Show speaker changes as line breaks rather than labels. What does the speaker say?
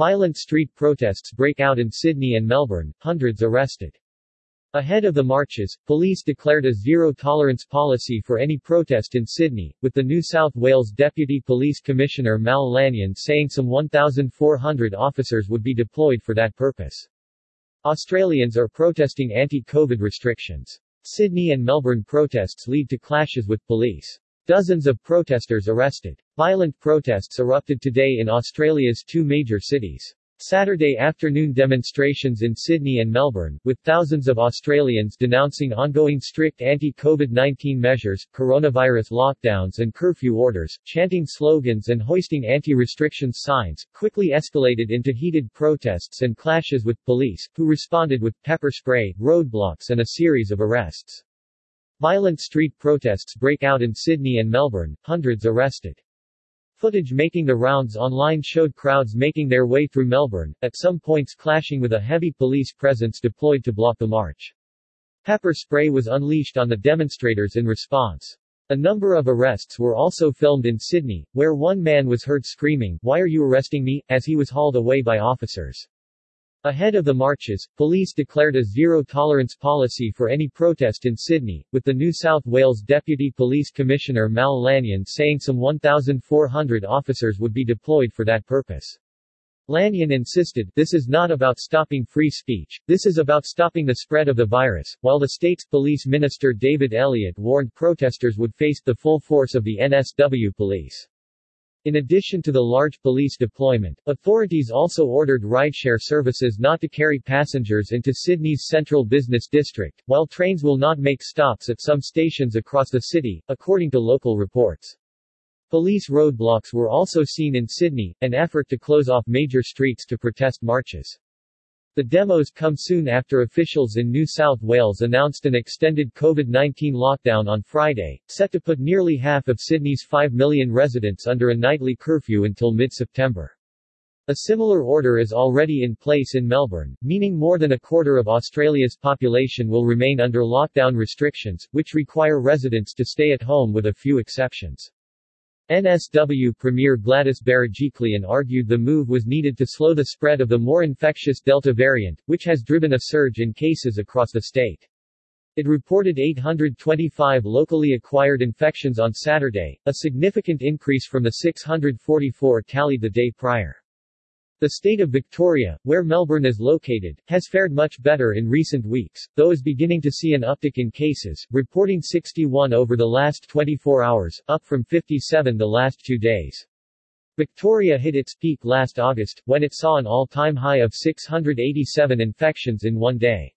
Violent street protests break out in Sydney and Melbourne, hundreds arrested. Ahead of the marches, police declared a zero-tolerance policy for any protest in Sydney, with the New South Wales Deputy Police Commissioner Mal Lanyon saying some 1,400 officers would be deployed for that purpose. Australians are protesting anti-COVID restrictions. Sydney and Melbourne protests lead to clashes with police. Dozens of protesters arrested. Violent protests erupted today in Australia's two major cities. Saturday afternoon demonstrations in Sydney and Melbourne, with thousands of Australians denouncing ongoing strict anti-COVID-19 measures, coronavirus lockdowns and curfew orders, chanting slogans and hoisting anti-restrictions signs, quickly escalated into heated protests and clashes with police, who responded with pepper spray, roadblocks and a series of arrests. Violent street protests break out in Sydney and Melbourne, hundreds arrested. Footage making the rounds online showed crowds making their way through Melbourne, at some points clashing with a heavy police presence deployed to block the march. Pepper spray was unleashed on the demonstrators in response. A number of arrests were also filmed in Sydney, where one man was heard screaming, Why are you arresting me? as he was hauled away by officers. Ahead of the marches, police declared a zero-tolerance policy for any protest in Sydney, with the New South Wales Deputy Police Commissioner Mal Lanyon saying some 1,400 officers would be deployed for that purpose. Lanyon insisted, this is not about stopping free speech, this is about stopping the spread of the virus, while the state's police minister David Elliott warned protesters would face the full force of the NSW police. In addition to the large police deployment, authorities also ordered rideshare services not to carry passengers into Sydney's central business district, while trains will not make stops at some stations across the city, according to local reports. Police roadblocks were also seen in Sydney, an effort to close off major streets to protest marches. The demos come soon after officials in New South Wales announced an extended COVID-19 lockdown on Friday, set to put nearly half of Sydney's 5 million residents under a nightly curfew until mid-September. A similar order is already in place in Melbourne, meaning more than a quarter of Australia's population will remain under lockdown restrictions, which require residents to stay at home with a few exceptions. NSW Premier Gladys Berejiklian argued the move was needed to slow the spread of the more infectious Delta variant, which has driven a surge in cases across the state. It reported 825 locally acquired infections on Saturday, a significant increase from the 644 tallied the day prior. The state of Victoria, where Melbourne is located, has fared much better in recent weeks, though is beginning to see an uptick in cases, reporting 61 over the last 24 hours, up from 57 the last two days. Victoria hit its peak last August, when it saw an all-time high of 687 infections in one day.